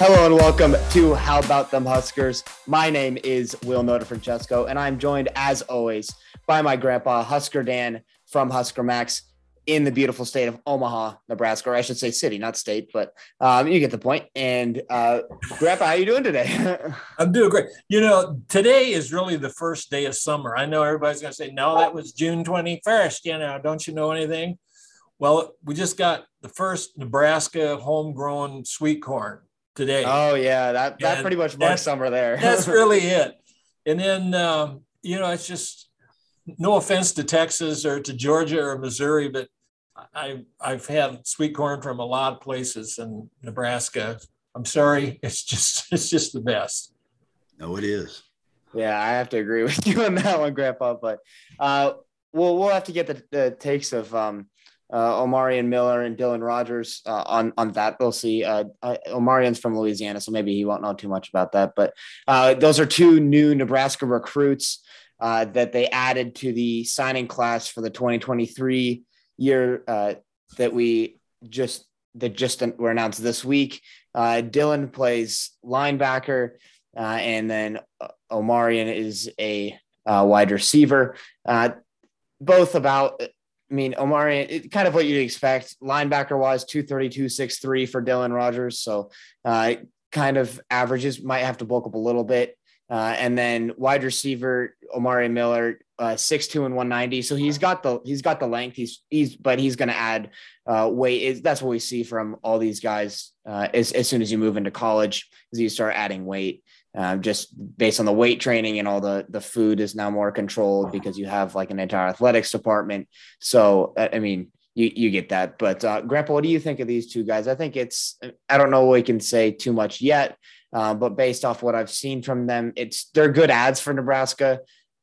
Hello and welcome to How About Them Huskers. My name is Will Noda Francesco, and I'm joined as always by my grandpa, Husker Dan from Husker Max in the beautiful state of Omaha, Nebraska, or I should say city, not state, but um, you get the point. And uh, Grandpa, how you doing today? I'm doing great. You know, today is really the first day of summer. I know everybody's going to say, no, that was June 21st. You know, don't you know anything? Well, we just got the first Nebraska homegrown sweet corn today. Oh yeah, that that and pretty much marks summer there. that's really it. And then um, you know, it's just no offense to Texas or to Georgia or Missouri, but I I've had sweet corn from a lot of places in Nebraska. I'm sorry, it's just it's just the best. No, it is. Yeah, I have to agree with you on that one, Grandpa. But uh, we'll we'll have to get the, the takes of um, uh, Omarion Miller and Dylan Rogers uh, on on that. We'll see. Uh, Omarion's from Louisiana, so maybe he won't know too much about that. But uh, those are two new Nebraska recruits uh, that they added to the signing class for the 2023 year uh, that we just that just were announced this week. Dylan plays linebacker, and then Omarion is a wide receiver. both about I mean, Omari, kind of what you'd expect. Linebacker wise, 232, 6'3 for Dylan Rogers. So uh, kind of averages, might have to bulk up a little bit. Uh, and then wide receiver, Omari Miller, uh, 6'2 and 190. So he's got the he's got the length. He's he's but he's gonna add uh, weight. That's what we see from all these guys uh, as, as soon as you move into college, as you start adding weight uh, just based on the weight training and all the the food is now more controlled because you have like an entire athletics department. So I mean, you you get that. But uh, Grandpa, what do you think of these two guys? I think it's I don't know we can say too much yet, uh, but based off what I've seen from them, it's they're good ads for Nebraska.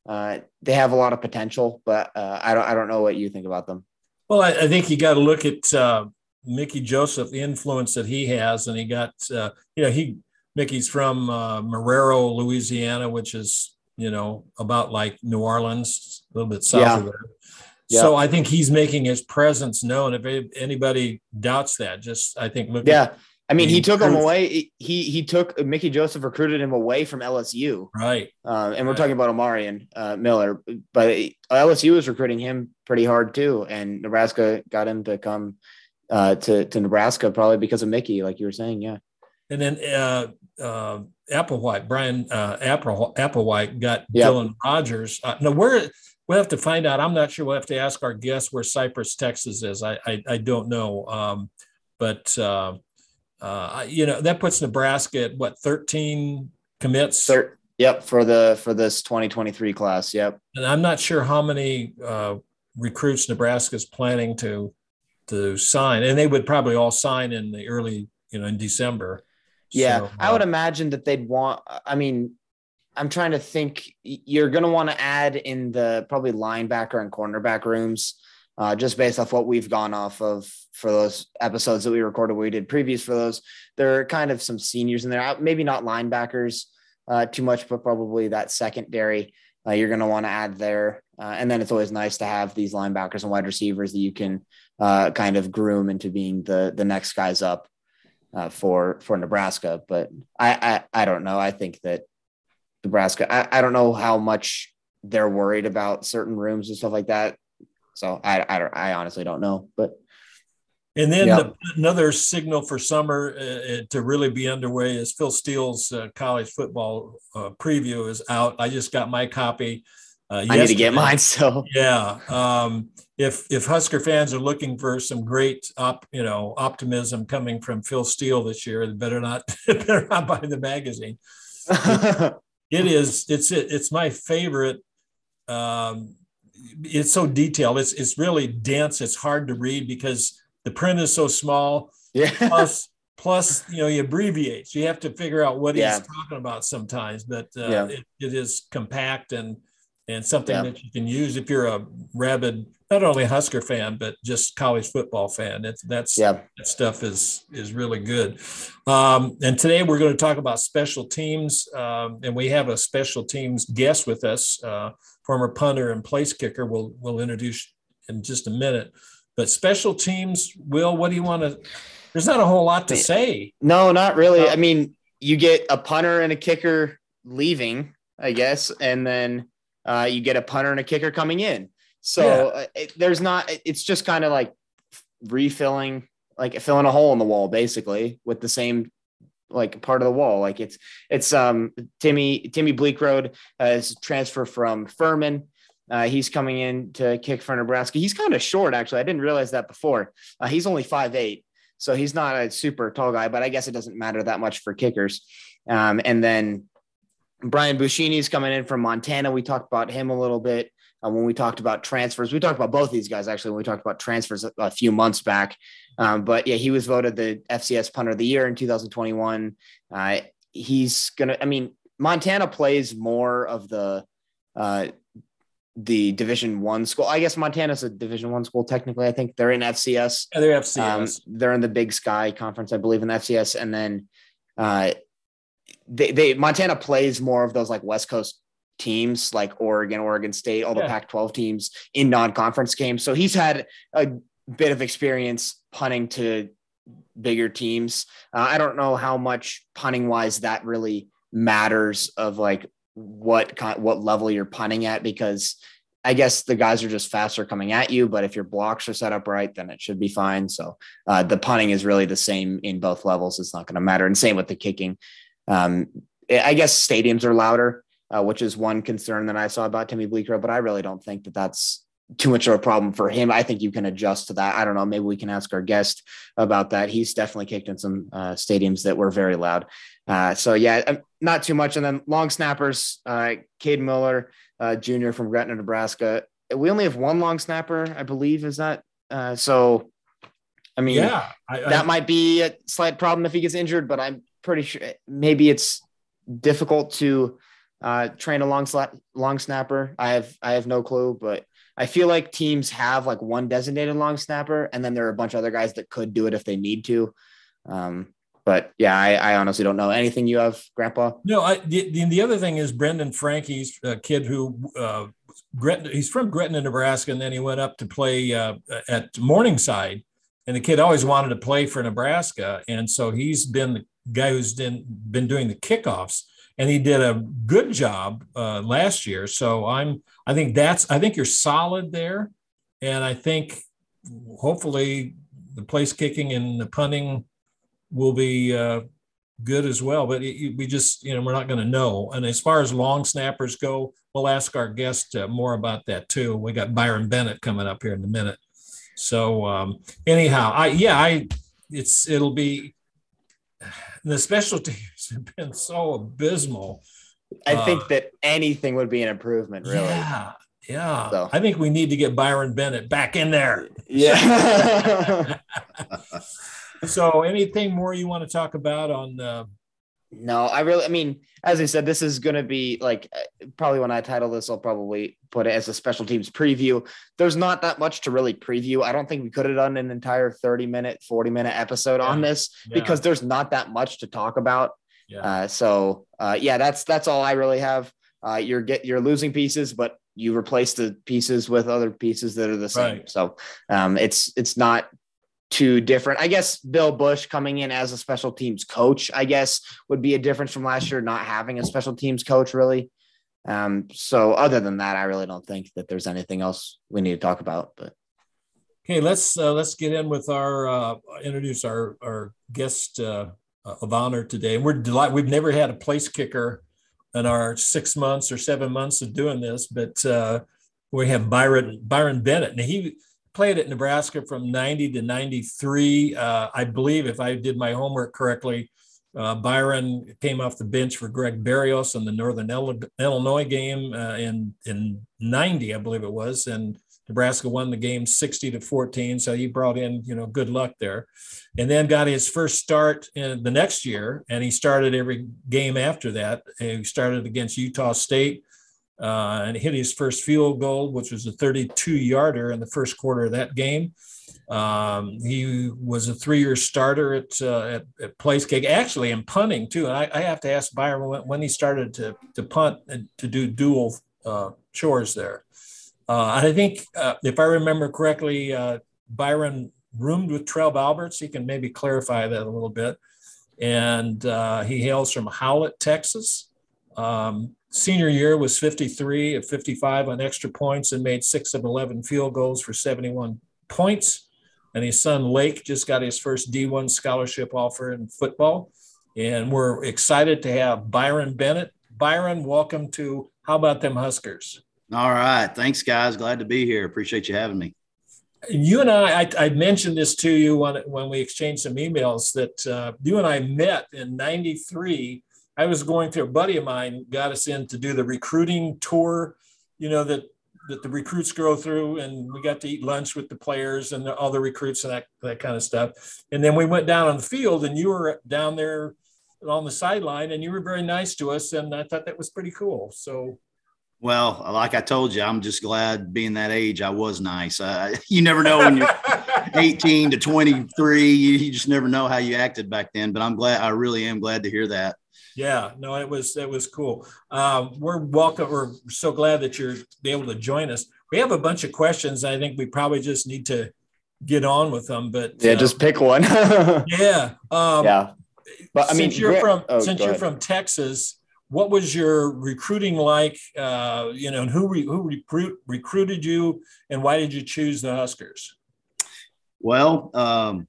Uh, they have a lot of potential, but uh, I don't I don't know what you think about them. Well, I, I think you got to look at uh, Mickey Joseph, the influence that he has, and he got uh, you know he Mickey's from uh, Marrero, Louisiana, which is you know about like New Orleans, a little bit south yeah. of there. Yeah. So I think he's making his presence known. If anybody doubts that, just I think look. Yeah, I mean, he took him away. He he took Mickey Joseph recruited him away from LSU. Right. Uh, and we're right. talking about Omarion uh, Miller, but LSU was recruiting him pretty hard too, and Nebraska got him to come uh, to to Nebraska probably because of Mickey, like you were saying. Yeah. And then uh, Applewhite, Bryan uh, Apple, Applewhite got yep. Dylan Rogers. Uh, no, where we'll have to find out. I'm not sure. We'll have to ask our guests where Cypress, Texas is. I I, I don't know. Um, but uh, uh, you know that puts Nebraska at what 13 commits. Thir- yep, for the for this 2023 class. Yep. And I'm not sure how many uh, recruits Nebraska is planning to to sign, and they would probably all sign in the early you know in December. Yeah, so, uh, I would uh, imagine that they'd want. I mean, I'm trying to think. You're going to want to add in the probably linebacker and cornerback rooms, uh, just based off what we've gone off of for those episodes that we recorded. We did previews for those. There are kind of some seniors in there. Uh, maybe not linebackers uh, too much, but probably that secondary. Uh, you're going to want to add there, and then it's always nice to have these linebackers and wide receivers that you can kind of groom into being the the next guys up uh, for for Nebraska. But I, I I don't know. I think that Nebraska. I, I don't know how much they're worried about certain rooms and stuff like that. So I I, don't, I honestly don't know. But and then yeah. the, another signal for summer uh, uh to really be underway is Phil Steele's uh, college football uh, preview is out. I just got my copy. Uh, I need to get mine. So yeah, um, if if Husker fans are looking for some great op, you know optimism coming from Phil Steele this year, they better not better not buy the magazine. it, it is it's it, it's my favorite. Um, it's so detailed. It's it's really dense. It's hard to read because the print is so small. Yeah. Plus, plus you know he abbreviates. You have to figure out what yeah. he's talking about sometimes, but uh, yeah. it, it is compact and and something yeah. that you can use if you're a rabid not only Husker fan but just college football fan. That's that's yeah. that stuff is is really good. Um, and today we're going to talk about special teams, um, and we have a special teams guest with us, uh, former punter and place kicker. We'll we'll introduce in just a minute. But special teams, Will, what do you want to there's not a whole lot to say. No, not really. I mean, you get a punter and a kicker leaving, I guess, and then uh, you get a punter and a kicker coming in. So yeah. Uh, it, there's not. It's just kind of like refilling, like filling a hole in the wall, basically, with the same like part of the wall. Like it's it's um Timmy Timmy Bleekrode uh, is transfer from Furman. Uh, he's coming in to kick for Nebraska. He's kind of short, actually. I didn't realize that before. Uh, he's only five eight, so he's not a super tall guy. But I guess it doesn't matter that much for kickers. Um, and then Brian Buschini is coming in from Montana. We talked about him a little bit uh, when we talked about transfers. We talked about both these guys actually when we talked about transfers a, a few months back. Um, but yeah, he was voted the FCS punter of the year in 2021. Uh, he's gonna. I mean, Montana plays more of the uh, the Division One school. I guess Montana's a Division One school technically. I think they're in FCS. Yeah, they're FCS. Um, they're in the Big Sky Conference, I believe, in the FCS, and then uh, they, they Montana plays more of those like West Coast teams like Oregon, Oregon State, all the yeah. Pac 12 teams in non conference games. So he's had a bit of experience punting to bigger teams. Uh, I don't know how much punting wise that really matters of like what kind, what level you're punting at because I guess the guys are just faster coming at you, but if your blocks are set up right, then it should be fine. So uh, the punting is really the same in both levels. It's not going to matter. And same with the kicking. Um, I guess stadiums are louder uh, which is one concern that I saw about Timmy Bleeker. But I really don't think that that's too much of a problem for him. I think you can adjust to that. I don't know. Maybe we can ask our guest about that. He's definitely kicked in some uh, stadiums that were very loud. Uh, so yeah, um, not too much. And then long snappers, uh, Cade Mueller, uh, Jr. from Gretna, Nebraska. We only have one long snapper, I believe. Is that uh, so? I mean, yeah, I, I, that might be a slight problem if he gets injured, but I'm pretty sure maybe it's difficult to uh, train a long sla- long snapper. I have I have no clue, but I feel like teams have like one designated long snapper, and then there are a bunch of other guys that could do it if they need to. Um, but yeah, I, I, honestly don't know anything you have, Grandpa. No, I the, the other thing is Brendan Franke's a kid who uh, he's from Gretna, Nebraska, and then he went up to play uh, at Morningside, and the kid always wanted to play for Nebraska, and so he's been the guy who's been been doing the kickoffs and he did a good job uh, last year. So I'm, I think that's, I think you're solid there, and I think hopefully the place kicking and the punting will be uh, good as well. But it, we just, you know, we're not going to know. And as far as long snappers go, we'll ask our guest uh, more about that too. We got Byron Bennett coming up here in a minute. So um, anyhow, I yeah, I it's it'll be the special teams have been so abysmal. I uh, think that anything would be an improvement, really. Yeah. Yeah. So. I think we need to get Byron Bennett back in there. Yeah. so anything more you want to talk about on uh, no, I really, I mean, as I said, this is going to be like probably when I title this, I'll probably put it as a special teams preview. There's not that much to really preview. I don't think we could have done an entire 30 minute, 40 minute episode yeah. on this yeah. because there's not that much to talk about. Yeah. Uh, so uh, yeah, that's that's all I really have. Uh, you're get you're losing pieces, but you replace the pieces with other pieces that are the same. Right. So um, it's it's not too different. I guess Bill Busch coming in as a special teams coach, I guess, would be a difference from last year, not having a special teams coach really. Um, so other than that, I really don't think that there's anything else we need to talk about. But okay, let's uh, let's get in with our uh, introduce our our guest uh, of honor today. And We're delighted. We've never had a place kicker in our six months or seven months of doing this, but uh, we have Byron Byron Bennett, and he played at Nebraska from 90 to 93. Uh, I believe, if I did my homework correctly, uh, Byron came off the bench for Gregg Barrios in the Northern Illinois game uh, in, in 90, I believe it was. And Nebraska won the game 60 to 14. So he brought in, you know, good luck there. And then got his first start in the next year. And he started every game after that. He started against Utah State uh, and hit his first field goal, which was a 32 yarder in the first quarter of that game. Um, he was a three-year starter at, uh, at, at place kick, actually in punting too. And I, I have to ask Byron when, when, he started to, to punt and to do dual uh, chores there. Uh, I think, uh, if I remember correctly, uh, Byron roomed with Trev Alberts. He can maybe clarify that a little bit. And uh, he hails from Howlett, Texas. Um, senior year was 53 of 55 on extra points and made six of 11 field goals for 71 points. And his son Lake just got his first D1 scholarship offer in football. And we're excited to have Byron Bennett. Byron, welcome to How About Them Huskers? All right. Thanks, guys. Glad to be here. Appreciate you having me. You and I, I, I mentioned this to you when, when we exchanged some emails that uh, you and I met in 93 I was going through a buddy of mine got us in to do the recruiting tour, you know, that that the recruits go through and we got to eat lunch with the players and the, all the recruits and that, that kind of stuff. And then we went down on the field and you were down there on the sideline and you were very nice to us. And I thought that was pretty cool. So, well, like I told you, I'm just glad being that age, I was nice. Uh, you never know when you're 18 to 23, you, you just never know how you acted back then, but I'm glad, I really am glad to hear that. Yeah, no, it was it was cool. Um, we're welcome. We're so glad that you're able to join us. We have a bunch of questions. I think we probably just need to get on with them. But yeah, uh, just pick one. yeah, um, yeah. But I mean, since you're from oh, since you're ahead. from Texas, what was your recruiting like? Uh, you know, and who re, who recruit, recruited you, and why did you choose the Huskers? Well, um,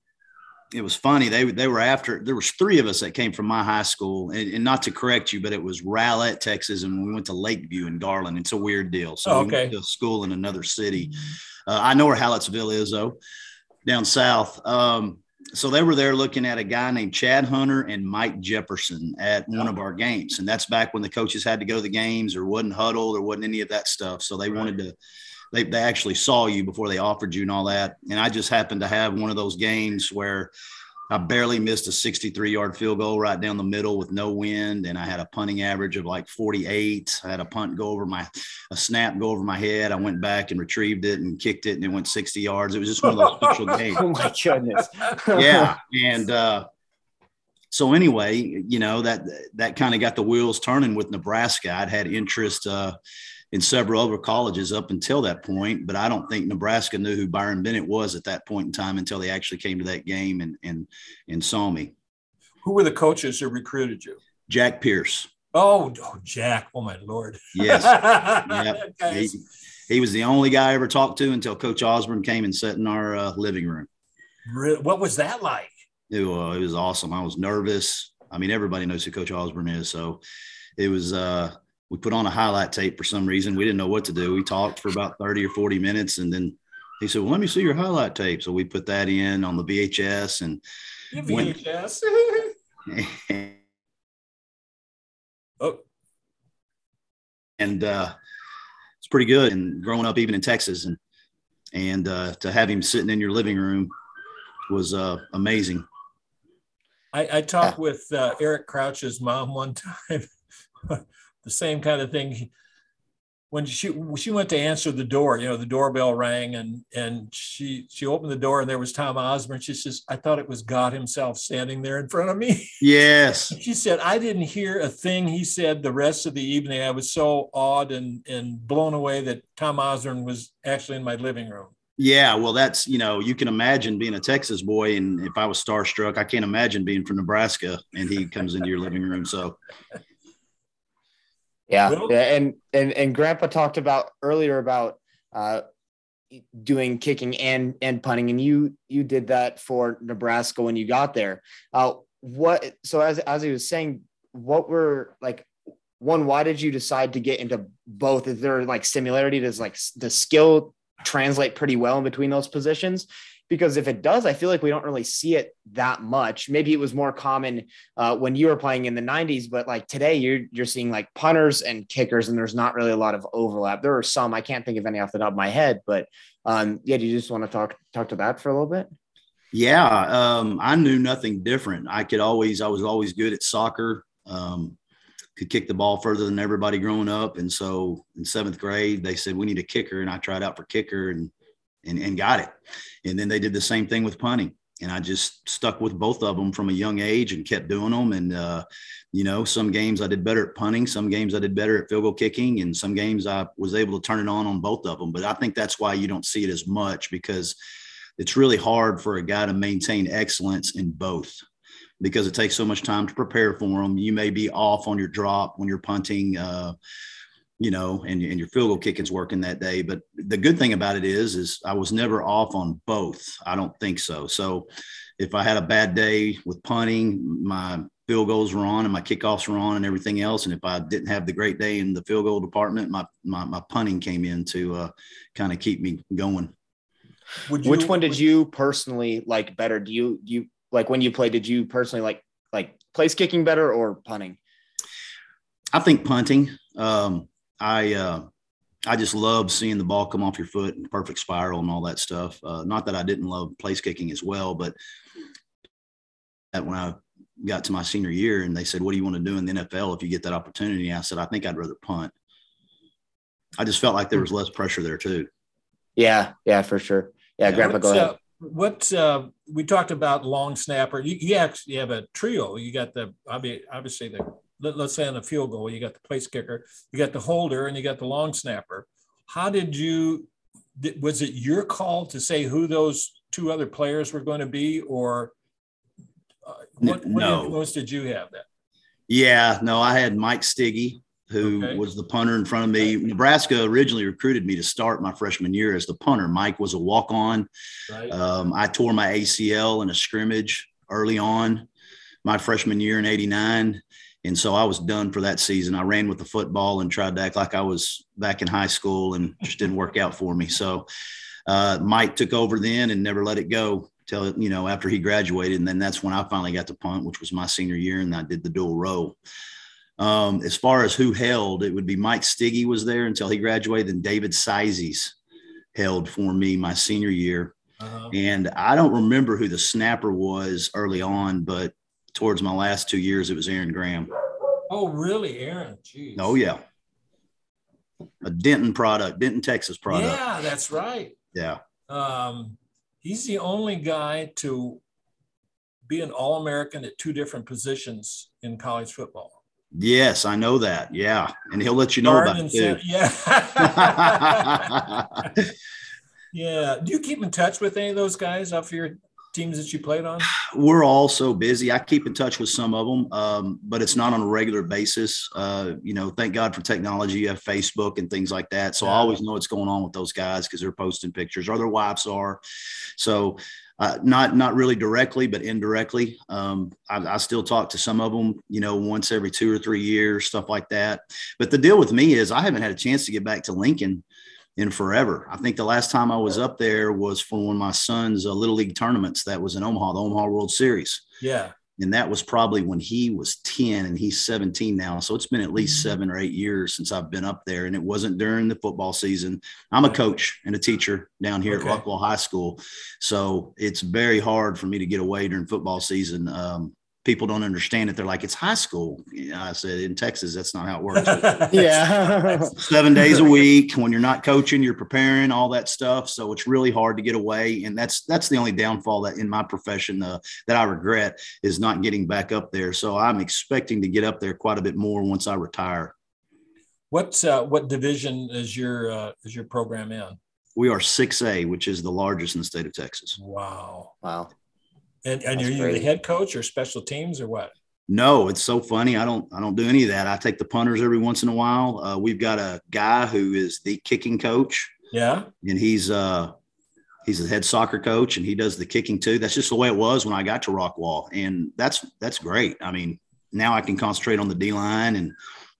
it was funny. They they were after. There was three of us that came from my high school, and, and not to correct you, but it was Rowlett, Texas, and we went to Lakeview in Garland. It's a weird deal. So oh, okay. we went to school in another city. Uh, I know where Hallettsville is though, down south. Um, so they were there looking at a guy named Chad Hunter and Mike Jefferson at one of our games, and that's back when the coaches had to go to the games or wasn't huddled or wasn't any of that stuff. So they right. wanted to they, they actually saw you before they offered you and all that. And I just happened to have one of those games where I barely missed a 63 yard field goal right down the middle with no wind. And I had a punting average of like 48. I had a punt go over my, a snap go over my head. I went back and retrieved it and kicked it and it went 60 yards. It was just one of those special games. oh my goodness. yeah. And, uh, so anyway, you know that that kind of got the wheels turning with Nebraska. I'd had interest uh, in several other colleges up until that point, but I don't think Nebraska knew who Byron Bennett was at that point in time until they actually came to that game and and and saw me. Who were the coaches who recruited you? Jack Pierce. Oh, oh Jack! Oh my lord! Yes. yep. he, he, was the only guy I ever talked to until Coach Osborne came and sat in our uh, living room. What was that like? It, uh, it was awesome. I was nervous. I mean, everybody knows who Coach Osborne is, so it was. uh we put on a highlight tape for some reason. We didn't know what to do. We talked for about 30 or 40 minutes and then he said, Well, let me see your highlight tape. So we put that in on the VHS and VHS. oh. And uh, it's pretty good. And growing up even in Texas and and uh, to have him sitting in your living room was uh, amazing. I, I talked with uh, Eric Crouch's mom one time the same kind of thing. When she she went to answer the door, you know, the doorbell rang and and she she opened the door and there was Tom Osborne. She says, "I thought it was God Himself standing there in front of me." Yes. she said, "I didn't hear a thing he said the rest of the evening. I was so awed and and blown away that Tom Osborne was actually in my living room." Yeah, well, that's you know, you can imagine being a Texas boy, and if I was starstruck, I can't imagine being from Nebraska and he comes into your living room. So yeah, yeah, and and and Grandpa talked about earlier about uh, doing kicking and and punting, and you you did that for Nebraska when you got there. Uh, what so as as he was saying, what were like one? Why did you decide to get into both? Is there like similarity? Does like the skill translate pretty well in between those positions? Because if it does, I feel like we don't really see it that much. Maybe it was more common uh, when you were playing in the 90s, but like today, you're you're seeing like punters and kickers, and there's not really a lot of overlap. There are some I can't think of any off the top of my head, but um, yeah, do you just want to talk talk to that for a little bit? Yeah, um, I knew nothing different. I could always, I was always good at soccer. Um, could kick the ball further than everybody growing up, and so in seventh grade, they said we need a kicker, and I tried out for kicker, and and, and got it. And then they did the same thing with punting. And I just stuck with both of them from a young age and kept doing them. And, uh, you know, some games I did better at punting, some games I did better at field goal kicking, and some games I was able to turn it on on both of them. But I think that's why you don't see it as much because it's really hard for a guy to maintain excellence in both because it takes so much time to prepare for them. You may be off on your drop when you're punting, uh, you know, and, and your field goal kicking's working that day. But the good thing about it is, is I was never off on both. I don't think so. So if I had a bad day with punting, my field goals were on and my kickoffs were on and everything else. And if I didn't have the great day in the field goal department, my my, my punting came in to uh, kind of keep me going. You, Which one did you personally like better? Do you do you like when you play? Did you personally like like place kicking better or punting? I think punting. Um, I uh, I just love seeing the ball come off your foot and perfect spiral and all that stuff. Uh, not that I didn't love place kicking as well, but that when I got to my senior year and they said, "What do you want to do in the NFL if you get that opportunity?" I said, "I think I'd rather punt." I just felt like there was less pressure there too. Yeah, yeah, for sure. Yeah, yeah Grandpa, go ahead. Uh, what uh, we talked about long snapper. You, you actually have a trio. You got the obviously the let, us say on the field goal, you got the place kicker, you got the holder, and you got the long snapper. How did you? Was it your call to say who those two other players were going to be, or uh, what, what no. influence did you have that? Yeah, no, I had Mike Stigge, who okay. was the punter in front of me. Nebraska originally recruited me to start my freshman year as the punter. Mike was a walk on. Right. Um, I tore my ACL in a scrimmage early on my freshman year in 89. And so I was done for that season. I ran with the football and tried to act like I was back in high school and just didn't work out for me. So uh, Mike took over then and never let it go till, you know, after he graduated. And then that's when I finally got to punt, which was my senior year. And I did the dual role. Um, as far as who held, it would be Mike Stigge was there until he graduated, and David Sizes held for me my senior year. Uh-huh. And I don't remember who the snapper was early on, but towards my last two years, it was Aaron Graham. Oh, really, Aaron? Jeez. Oh, yeah. A Denton product, Denton, Texas product. Yeah, that's right. Yeah. Um, he's the only guy to be an All American at two different positions in college football. Yes, I know that. Yeah, and he'll let you know about it too. Yeah. yeah. Do you keep in touch with any of those guys off your teams that you played on? We're all so busy. I keep in touch with some of them, um, but it's not on a regular basis. Uh, you know, thank God for technology. You have Facebook and things like that, so yeah. I always know what's going on with those guys because they're posting pictures or their wives are. So uh, not not really directly, but indirectly. Um, I, I, still talk to some of them, you know, once every two or three years, stuff like that. But the deal with me is I haven't had a chance to get back to Lincoln in forever. I think the last time I was up there was for one of my son's uh, little league tournaments that was in Omaha, the Omaha World Series. Yeah and that was probably when he was 10 and he's 17 now so it's been at least mm-hmm. seven or eight years since i've been up there and it wasn't during the football season i'm a coach and a teacher down here okay. at Rockwall high school so it's very hard for me to get away during football season um, people don't understand it. They're like, it's high school. You know, I said, in Texas, that's not how it works. yeah. seven days a week. When you're not coaching, you're preparing all that stuff. So it's really hard to get away. And that's, that's the only downfall that in my profession uh, that I regret is not getting back up there. So I'm expecting to get up there quite a bit more once I retire. What, uh, what division is your, uh, is your program in? We are 6A, which is the largest in the state of Texas. Wow. Wow. And, and are you great. the head coach or special teams or what? No, it's so funny. I don't I don't do any of that. I take the punters every once in a while. Uh, we've got a guy who is the kicking coach. Yeah. And he's uh he's the head soccer coach and he does the kicking too. That's just the way it was when I got to Rockwall. And that's that's great. I mean, now I can concentrate on the D line and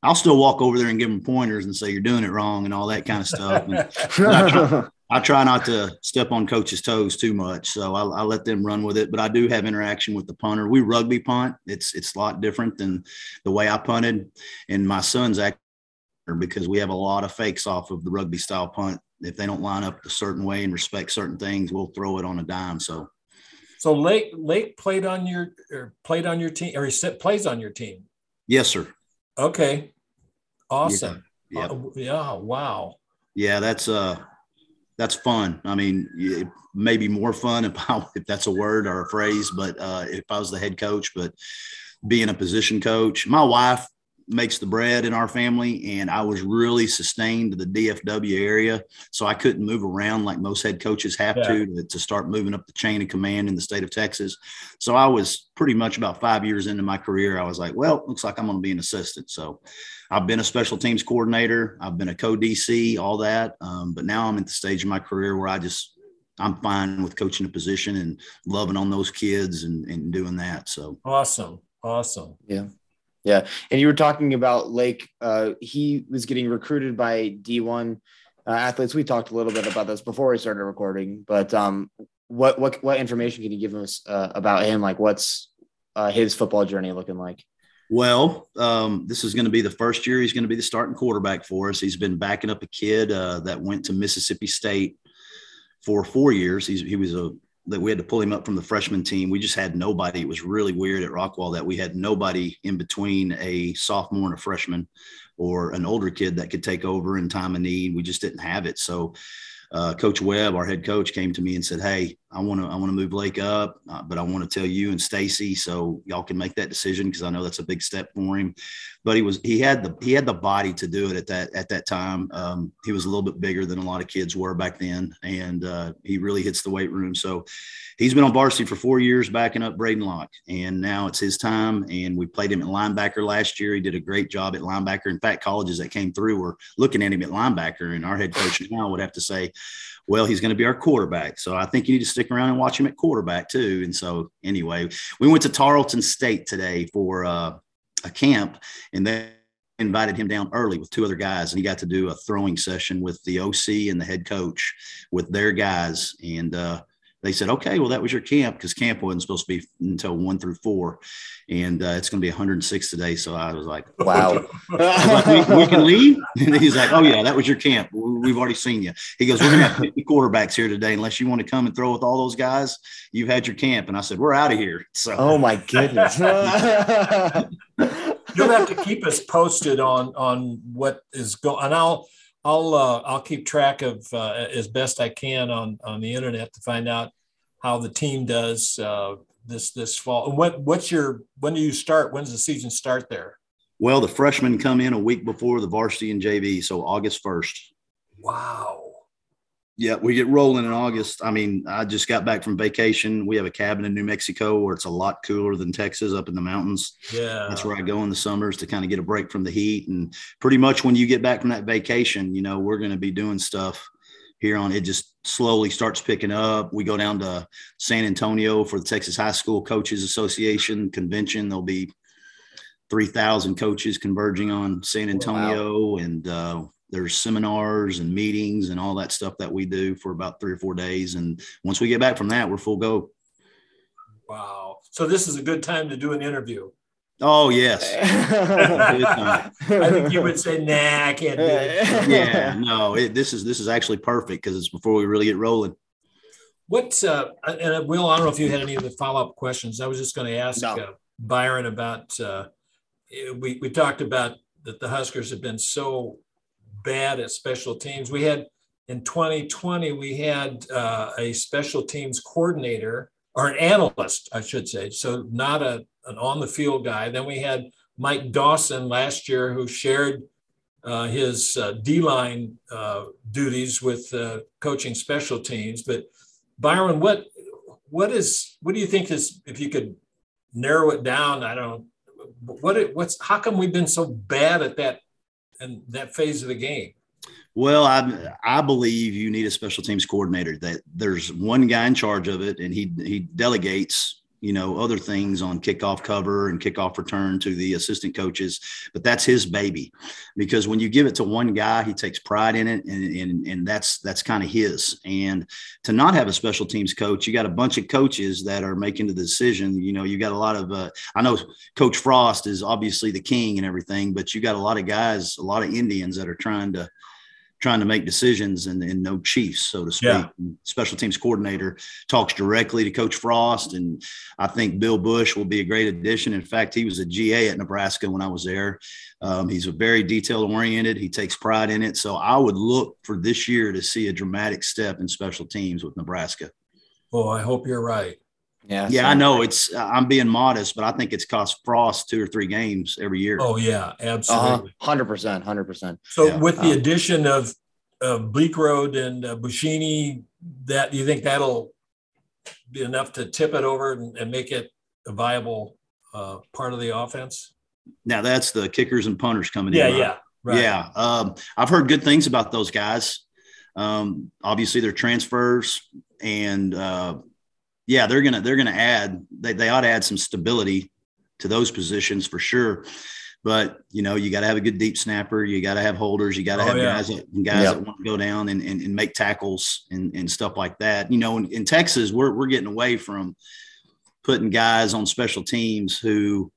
I'll still walk over there and give them pointers and say you're doing it wrong and all that kind of stuff. And I, try, I, try, not to step on coaches' toes too much, so I, I, let them run with it. But I do have interaction with the punter. We rugby punt. It's it's a lot different than the way I punted, and my son's actually because we have a lot of fakes off of the rugby style punt. If they don't line up a certain way and respect certain things, we'll throw it on a dime. So. So Lake Lake played on your or played on your team or he plays on your team. Yes, sir. Okay. Awesome. Yeah. Uh, yeah. Wow. Yeah, that's uh that's fun. I mean, it may be more fun if I, if that's a word or a phrase, but uh, if I was the head coach, but being a position coach, my wife makes the bread in our family, and I was really sustained to the DFW area, so I couldn't move around like most head coaches have yeah. to, to to start moving up the chain of command in the state of Texas. So I was pretty much about five years into my career. I was like, well, looks like I'm going to be an assistant. So I've been a special teams coordinator, I've been a co DC, all that, um, but now I'm at the stage of my career where I just I'm fine with coaching a position and loving on those kids and, and doing that. So awesome. Awesome. Yeah. Yeah. And you were talking about Lake. Uh, he was getting recruited by D1 uh, athletes. We talked a little bit about this before we started recording, but um, what, what, what information can you give us uh, about him? Like what's uh, his football journey looking like? Well, um, this is going to be the first year he's going to be the starting quarterback for us. He's been backing up a kid uh, that went to Mississippi State for four years. He's, he was a that we had to pull him up from the freshman team. We just had nobody. It was really weird at Rockwall that we had nobody in between a sophomore and a freshman or an older kid that could take over in time of need. We just didn't have it. So uh, Coach Webb, our head coach, came to me and said, "Hey, I want to I want to move Lake up, uh, but I want to tell you and Stacy so y'all can make that decision because I know that's a big step for him." But he was he had the he had the body to do it at that at that time. Um, he was a little bit bigger than a lot of kids were back then, and uh, he really hits the weight room. So he's been on varsity for four years, backing up Braedyn Locke, and now it's his time. And we played him at linebacker last year. He did a great job at linebacker. In fact, colleges that came through were looking at him at linebacker, and our head coach now would have to say, "Well, he's going to be our quarterback." So I think you need to stick around and watch him at quarterback too. And so anyway, we went to Tarleton State today for uh, a camp, and they invited him down early with two other guys and he got to do a throwing session with the OC and the head coach with their guys and uh, they said, okay, well, that was your camp because camp wasn't supposed to be until one through four. And uh, it's going to be 106 today. So I was like, wow. like, we, we, can leave. And he's like, oh, yeah, that was your camp. We've already seen you. He goes, we're going to have 50 quarterbacks here today. Unless you want to come and throw with all those guys, you've had your camp. And I said, we're out of here. So, oh, my goodness. You'll have to keep us posted on on what is going and I'll I'll uh, I'll keep track of uh, as best I can on on the internet to find out how the team does uh, this this fall. What what's your when do you start? When does the season start there? Well, the freshmen come in a week before the varsity and JV, so August first. Wow. Yeah, we get rolling in August. I mean, I just got back from vacation. We have a cabin in New Mexico where it's a lot cooler than Texas up in the mountains. Yeah. That's where I go in the summers to kind of get a break from the heat. And pretty much when you get back from that vacation, you know, we're going to be doing stuff here on it just slowly starts picking up. We go down to San Antonio for the Texas High School Coaches Association convention. There'll be 3,000 coaches converging on San Antonio, wow. and uh, there's seminars and meetings and all that stuff that we do for about three or four days. And once we get back from that, we're full go. Wow. So this is a good time to do an interview. Oh yes. I think you would say, "Nah, I can't do it." yeah, no. It, this is this is actually perfect because it's before we really get rolling. What uh, and uh, Will, I don't know if you had any of the follow up questions. I was just going to ask no. uh, Byron about. Uh, we we talked about that the Huskers have been so bad at special teams. We had in 2020 we had uh, a special teams coordinator or an analyst, I should say. So not a an on the field guy. Then we had Mike Dawson last year who shared uh, his uh, D line uh, duties with uh, coaching special teams. But Byron, what what is what do you think is if you could narrow it down? I don't. What it, what's how come we've been so bad at that and that phase of the game? Well, I I believe you need a special teams coordinator. That there's one guy in charge of it, and he he delegates you know other things on kickoff cover and kickoff return to the assistant coaches but that's his baby. Because when you give it to one guy he takes pride in it and and, and that's that's kind of his. And to not have a special teams coach you got a bunch of coaches that are making the decision. You know you got a lot of uh, i know coach frost is obviously the king and everything but you got a lot of guys a lot of indians that are trying to trying to make decisions and, and no chiefs, so to speak. Yeah. Special teams coordinator talks directly to Coach Frost, and I think Bill Busch will be a great addition. In fact, he was a GA at Nebraska when I was there. Um, he's a very detail oriented. He takes pride in it. So I would look for this year to see a dramatic step in special teams with Nebraska. Oh, I hope you're right. Yeah, yeah, I know it's. Uh, I'm being modest, but I think it's cost Frost two or three games every year. Oh yeah, absolutely, hundred percent, hundred percent. So yeah. with the um, addition of of Road and uh, Buschini, that you think that'll be enough to tip it over and, and make it a viable uh, part of the offense? Now that's the kickers and punters coming yeah, in. Yeah, yeah, right. yeah. Um, I've heard good things about those guys. Um, obviously, they're transfers, and uh, yeah, they're gonna they're gonna add. They they ought to add some stability to those positions for sure. But you know, you got to have a good deep snapper. You got to have holders. You got to oh, have yeah. guys that guys yep. that want to go down and, and, and make tackles and, and stuff like that. You know, in, in Texas, we're we're getting away from putting guys on special teams who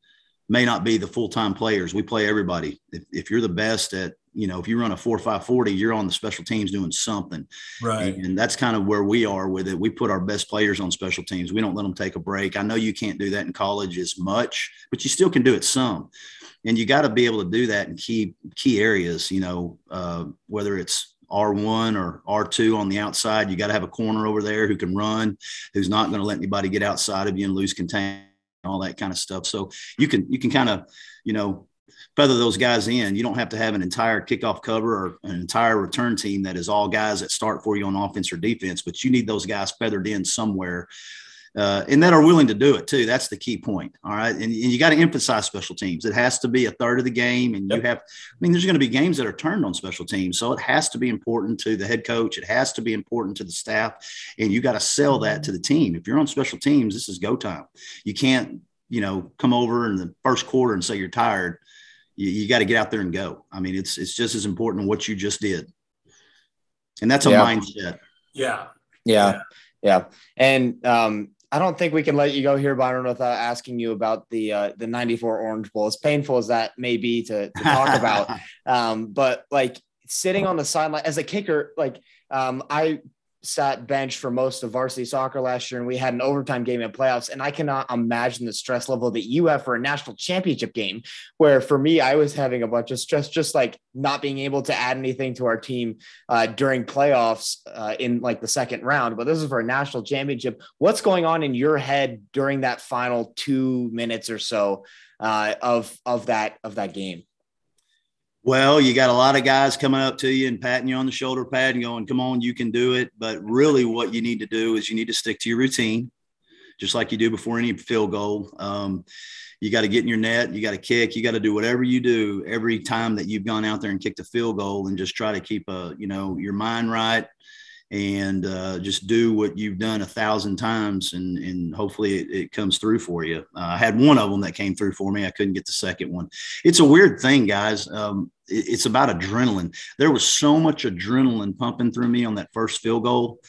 may not be the full-time players. We play everybody. If, if you're the best at, you know, if you run a four, five, 40, you're on the special teams doing something. Right. And, and that's kind of where we are with it. We put our best players on special teams. We don't let them take a break. I know you can't do that in college as much, but you still can do it some. And you got to be able to do that in key, key areas, you know, uh, whether it's R1 or R2 on the outside. You got to have a corner over there who can run, who's not going to let anybody get outside of you and lose contain all that kind of stuff. So you can you can kind of you know feather those guys in. You don't have to have an entire kickoff cover or an entire return team that is all guys that start for you on offense or defense, but you need those guys feathered in somewhere uh, and that are willing to do it too. That's the key point. All right. And, and you got to emphasize special teams. It has to be a third of the game. And yep. you have, I mean, there's going to be games that are turned on special teams. So it has to be important to the head coach. It has to be important to the staff. And you got to sell that to the team. If you're on special teams, this is go time. You can't, you know, come over in the first quarter and say you're tired. You, you got to get out there and go. I mean, it's, it's just as important what you just did. And that's a yeah. mindset. Yeah. Yeah. Yeah. And, um, I don't think we can let you go here, Byron, without asking you about the uh, the '94 Orange Bowl. As painful as that may be to, to talk about, um, but like sitting on the sideline as a kicker, like um, I sat bench for most of varsity soccer last year and we had an overtime game in playoffs. And i cannot imagine the stress level that you have for a national championship game where for me i was having a bunch of stress just like not being able to add anything to our team uh, during playoffs uh, in like the second round. But this is for a national championship. What's going on in your head during that final two minutes or so uh, of of that of that game well, you got a lot of guys coming up to you and patting you on the shoulder pad and going, come on, you can do it. But really, what you need to do is you need to stick to your routine, just like you do before any field goal. Um, you got to get in your net, you got to kick, you got to do whatever you do every time that you've gone out there and kicked a field goal and just try to keep a, you know, your mind right and uh, just do what you've done a thousand times and, and hopefully it, it comes through for you. Uh, I had one of them that came through for me. I couldn't get the second one. It's a weird thing, guys. Um, it, it's about adrenaline. There was so much adrenaline pumping through me on that first field goal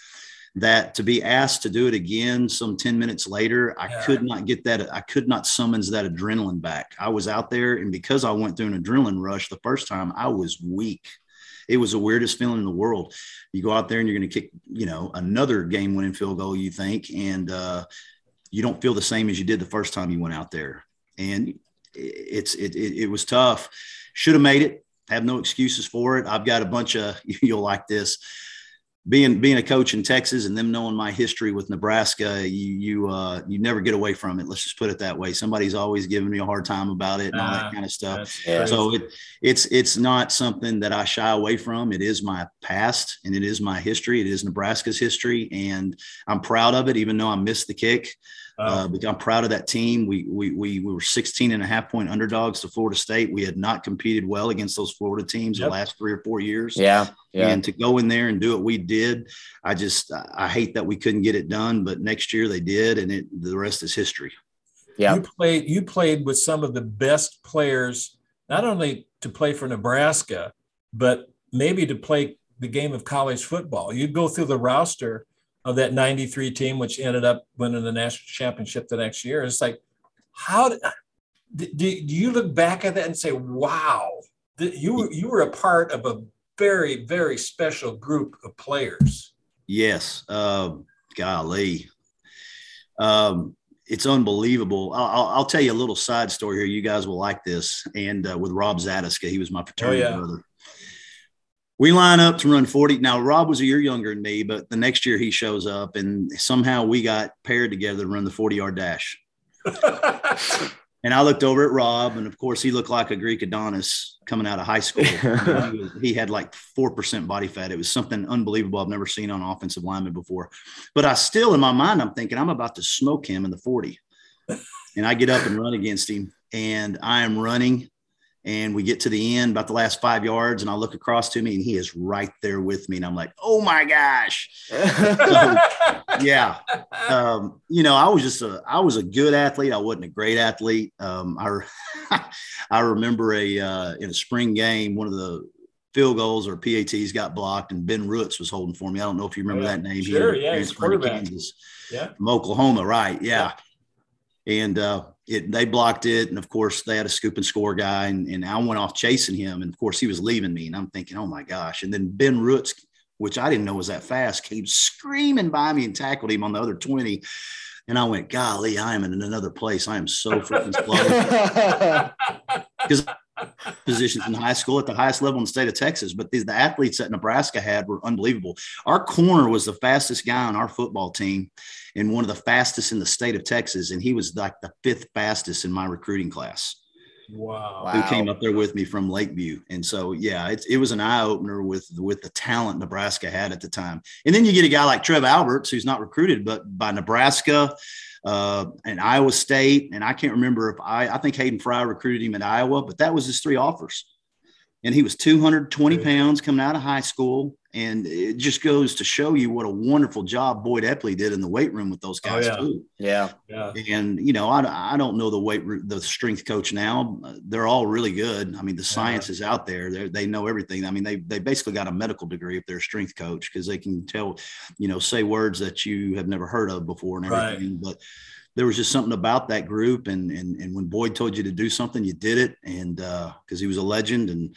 that to be asked to do it again some 10 minutes later, I yeah. could not get that. I could not summons that adrenaline back. I was out there and because I went through an adrenaline rush the first time, I was weak it was the weirdest feeling in the world. You go out there and you're going to kick, you know, another game winning field goal, you think, and uh, you don't feel the same as you did the first time you went out there. And it's, it, it, it was tough. Should have made it. Have no excuses for it. I've got a bunch of, you'll like this being being a coach in Texas and them knowing my history with Nebraska, you you uh, you never get away from it. Let's just put it that way. Somebody's always giving me a hard time about it and all that ah, kind of stuff. So it it's it's not something that I shy away from. It is my past and it is my history. It is Nebraska's history, and I'm proud of it. Even though I missed the kick, uh, I'm proud of that team. We, we, we, we were 16 and a half point underdogs to Florida State. We had not competed well against those Florida teams yep. the last three or four years. Yeah, yeah. And to go in there and do what we did, I just, I hate that we couldn't get it done, but next year they did. And it, the rest is history. Yeah. You played, you played with some of the best players, not only to play for Nebraska, but maybe to play the game of college football. You'd go through the roster of that 93 team, which ended up winning the national championship the next year. It's like, how did, do, do you look back at that and say, wow, you were, you were a part of a very, very special group of players? Yes. Uh, golly. Um, it's unbelievable. I'll, I'll, tell you a little side story here. You guys will like this. And uh, with Rob Zatechka, he was my fraternity oh, yeah. brother we line up to run 40. Now, Rob was a year younger than me, but the next year he shows up and somehow we got paired together to run the 40 yard dash. and I looked over at Rob, and of course, he looked like a Greek Adonis coming out of high school. he, was, he, had like 4% body fat. It was something unbelievable I've never seen on offensive lineman before. But I still, in my mind, I'm thinking I'm about to smoke him in the 40. And I get up and run against him, and I am running and we get to the end about the last five yards and i look across to me and he is right there with me and i'm like oh my gosh. So, yeah um, you know i was just a i was a good athlete. I wasn't a great athlete. Um, i i remember a uh, in a spring game one of the field goals or pats got blocked and Ben Rutz was holding for me. I don't know if you remember yeah, that name. Sure yeah he's quarterback. Kansas, yeah. From oklahoma right yeah. yeah. And uh, it, they blocked it. And of course, they had a scoop and score guy, and, and I went off chasing him. And of course, he was leaving me. And I'm thinking, oh my gosh. And then Ben Rutz, which I didn't know was that fast, came screaming by me and tackled him on the other 20. And I went, golly, I am in another place. I am so freaking slow. Because positions in high school at the highest level in the state of Texas. But the, the, athletes that Nebraska had were unbelievable. Our corner was the fastest guy on our football team and one of the fastest in the state of Texas. And he was like the fifth fastest in my recruiting class. Wow. Who came up there with me from Lakeview. And so, yeah, it, it was an eye opener with, with the talent Nebraska had at the time. And then you get a guy like Trev Alberts, who's not recruited, but by Nebraska, uh, and Iowa State. And I can't remember if I, I think Hayden Fry recruited him at Iowa, but that was his three offers. And he was 220 pounds coming out of high school. And it just goes to show you what a wonderful job Boyd Epley did in the weight room with those oh, guys oh, yeah. too. Yeah. yeah. And, you know, I, I don't know the weight, the strength coach now. They're all really good. I mean, the science yeah. is out there. They they know everything. I mean, they, they basically got a medical degree if they're a strength coach because they can tell, you know, say words that you have never heard of before and everything. Right. But there was just something about that group. And, and, and when Boyd told you to do something, you did it. And, uh, cause he was a legend and,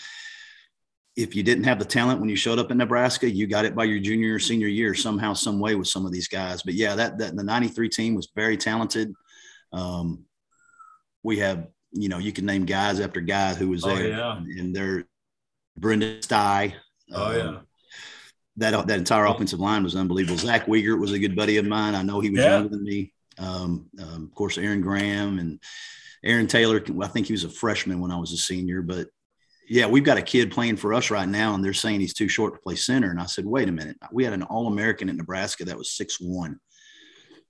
if you didn't have the talent when you showed up in Nebraska, you got it by your junior or senior year somehow, some way with some of these guys. But yeah, that, that the 93 team was very talented. Um, we have, you know, you can name guys after guys who was oh, there yeah. and they're Brenden Stai. Oh um, yeah. That, that entire offensive line was unbelievable. Zach Wiegert was a good buddy of mine. I know he was yeah. younger than me. Um, um, of course, Aaron Graham and Aaron Taylor. I think he was a freshman when I was a senior, but yeah, we've got a kid playing for us right now, and they're saying he's too short to play center. And I said, wait a minute. We had an All American at Nebraska that was six one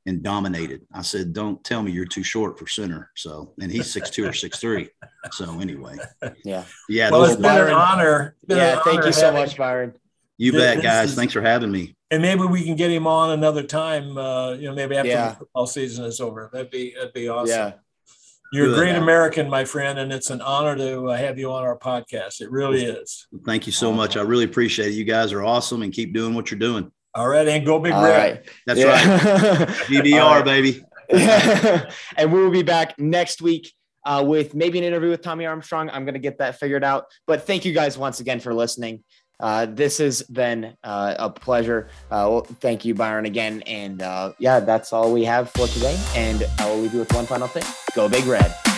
and dominated. I said, don't tell me you're too short for center. So, and he's six two or six three. So anyway, yeah, yeah. Well, it's been Byron, an honor. Been yeah, an thank honor you so much, Byron. You bet, guys. Is, Thanks for having me. And maybe we can get him on another time. Uh, you know, maybe after yeah. the football season is over. That'd be that'd be awesome. Yeah. You're Good. a great American, my friend, and it's an honor to uh, have you on our podcast. It really is. Thank you so much. I really appreciate it. You guys are awesome and keep doing what you're doing. All right, and go big All red. Right. That's yeah. right. GBR, right. baby. and we will be back next week uh, with maybe an interview with Tommy Armstrong. I'm going to get that figured out. But thank you guys once again for listening. Uh, this has been uh, a pleasure. Uh, well, thank you, Byron, again. And uh, yeah, that's all we have for today. And I will leave you with one final thing go big red.